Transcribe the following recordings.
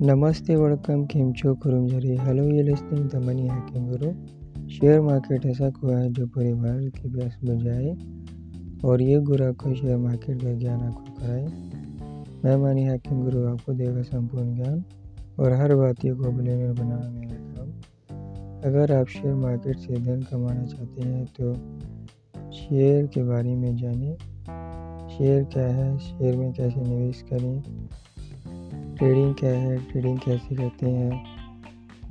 Namaste, welcome, छो कुरुम जरी हेलो ये लिस्टिंग द मनी हैकिंग गुरु शेयर मार्केट ऐसा कुआ है जो परिवार के में जाए और ये गुरु आपको शेयर मार्केट का ज्ञान आपको कराए। मैं मनी हैकिंग गुरु आपको देगा संपूर्ण ज्ञान और हर भारतीय को बिलियनर बनाना मेरा काम अगर आप शेयर मार्केट से धन कमाना चाहते हैं तो शेयर के बारे में जानिए। शेयर क्या है? शेयर में कैसे निवेश करें? ट्रेडिंग क्या है? ट्रेडिंग कैसे करते हैं?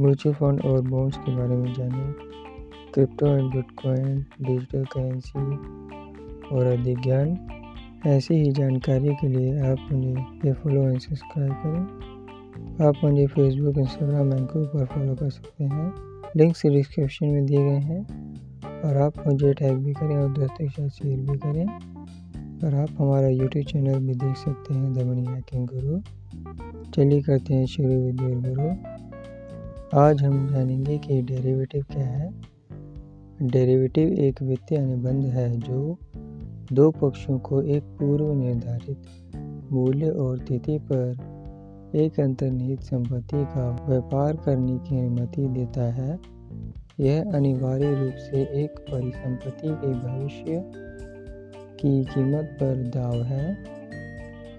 म्यूचुअल फंड और बॉन्ड्स के बारे में जानें। Crypto and bitcoin, digital currency और अधिक ज्ञान। ऐसी ही जानकारी के लिए आप मुझे ये फॉलो एंड सब्सक्राइब करें। आप मुझे फेसबुक इंस्टाग्राम एंकर पर फॉलो कर सकते हैं। लिंक्स डिस्क्रिप्शन में दिए गए हैं और आप मुझे टैग भी करें और दोस्तों के साथ शेयर भी करें। और आप हमारा यूट्यूब चैनल भी देख सकते हैं दमनी हैकिंग गुरु चलिए करते हैं शुरू वीडियो गुरु आज हम जानेंगे कि डेरिवेटिव क्या है। डेरिवेटिव एक वित्तीय अनुबंध है जो दो पक्षों को एक पूर्व निर्धारित मूल्य और तिथि पर एक अंतर्निहित संपत्ति का व्यापार करने की अनुमति देता है। यह अनिवार्य रूप से एक परिसंपत्ति के भविष्य की कीमत पर दाव है।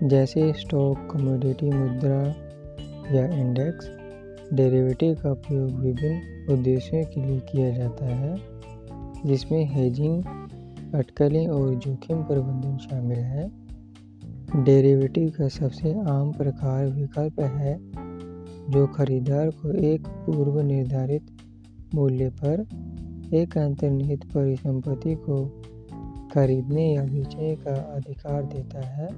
जैसे स्टॉक कमोडिटी मुद्रा या इंडेक्स डेरिवेटिव का उपयोग विभिन्न उद्देश्यों के लिए किया जाता है, जिसमें हेजिंग अटकलें और जोखिम प्रबंधन शामिल है। डेरिवेटिव का सबसे आम प्रकार विकल्प है, जो खरीदार को एक पूर्व निर्धारित मूल्य पर एक अंतर्निहित परिसंपत्ति को खरीदने या बेचने का अधिकार देता है,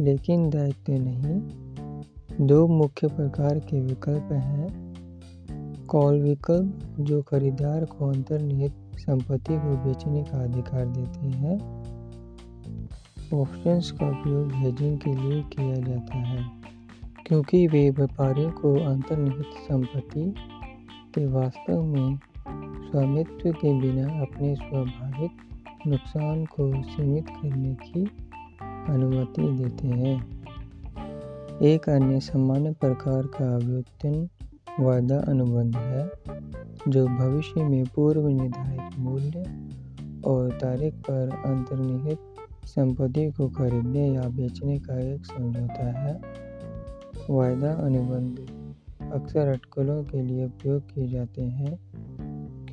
लेकिन दायित्व नहीं। दो मुख्य प्रकार के विकल्प हैं। कॉल विकल्प, जो खरीदार को अंतर्निहित संपत्ति को बेचने का अधिकार देते हैं। ऑप्शंस का उपयोग हेजिंग के लिए किया जाता है, क्योंकि वे व्यापारियों को अंतर्निहित संपत्ति के वास्तव में स्वामित्व के बिना अपने स्वाभाविक नुकसान को सीमित करने की अनुमति देते हैं। एक अन्य सामान्य प्रकार का व्युत्पन्न वायदा अनुबंध है, जो भविष्य में पूर्व निर्धारित मूल्य और तारीख पर अंतर्निहित संपत्ति को खरीदने या बेचने का एक समझौता है। वायदा अनुबंध अक्सर अटकलों के लिए उपयोग किए जाते हैं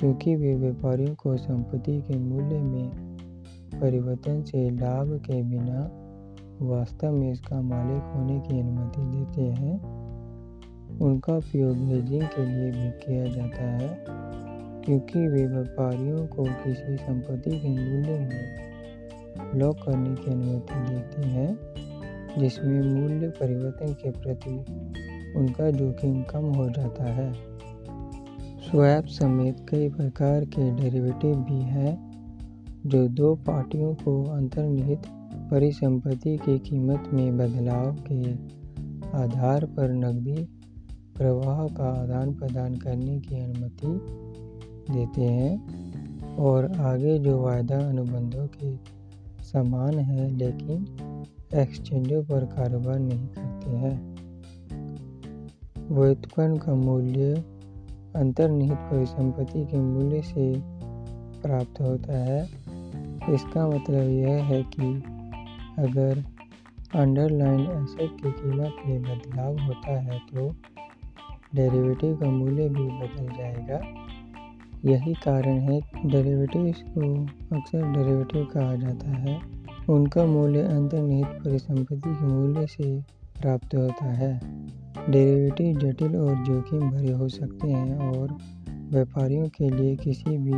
क्योंकि वे व्यापारियों को संपत्ति के मूल्य में परिवर्तन से लाभ के बिना वास्तव में इसका मालिक होने की अनुमति देते हैं। उनका उपयोग हेजिंग के लिए भी किया जाता है, क्योंकि वे व्यापारियों को किसी संपत्ति के मूल्य में लॉक करने की अनुमति देते हैं, जिसमें मूल्य परिवर्तन के प्रति उनका जोखिम कम हो जाता है। स्वैप समेत कई प्रकार के डेरिवेटिव भी हैं, जो दो पार्टियों को अंतर्निहित परिसंपत्ति की कीमत में बदलाव के आधार पर नकदी प्रवाह का आदान प्रदान करने की अनुमति देते हैं। और आगे जो वायदा अनुबंधों के समान है, लेकिन एक्सचेंजों पर कारोबार नहीं करते हैं। व्युत्पन्न का मूल्य अंतर्निहित परिसंपत्ति के मूल्य से प्राप्त होता है। इसका मतलब यह है कि अगर अंडरलाइन एसेट की कीमत में बदलाव होता है तो डेरिवेटिव का मूल्य भी बदल जाएगा। यही कारण है डेरिवेटिव्स को अक्सर डेरिवेटिव कहा जाता है। उनका मूल्य अंतर्निहित परिसंपत्ति के मूल्य से प्राप्त होता है। डेरिवेटिव जटिल और जोखिम भरे हो सकते हैं और व्यापारियों के लिए किसी भी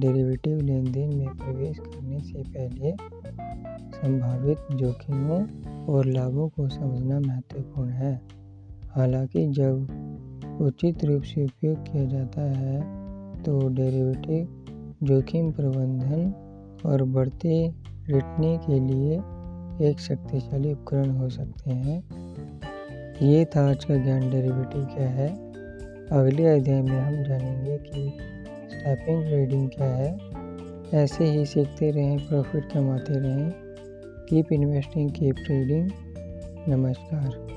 डेरिवेटिव लेन देन में प्रवेश करने से पहले संभावित जोखिमों और लाभों को समझना महत्वपूर्ण है। हालाँकि जब उचित रूप से उपयोग किया जाता है तो डेरिवेटिव जोखिम प्रबंधन और बढ़ते रिटने के लिए एक शक्तिशाली उपकरण हो सकते हैं। ये था आज का ज्ञान डेरिवेटिव क्या है? अगले अध्याय में हम जानेंगे कि स्टैपिंग ट्रेडिंग क्या है। ऐसे ही सीखते रहें प्रॉफिट कमाते रहें। कीप इन्वेस्टिंग कीप ट्रेडिंग नमस्कार।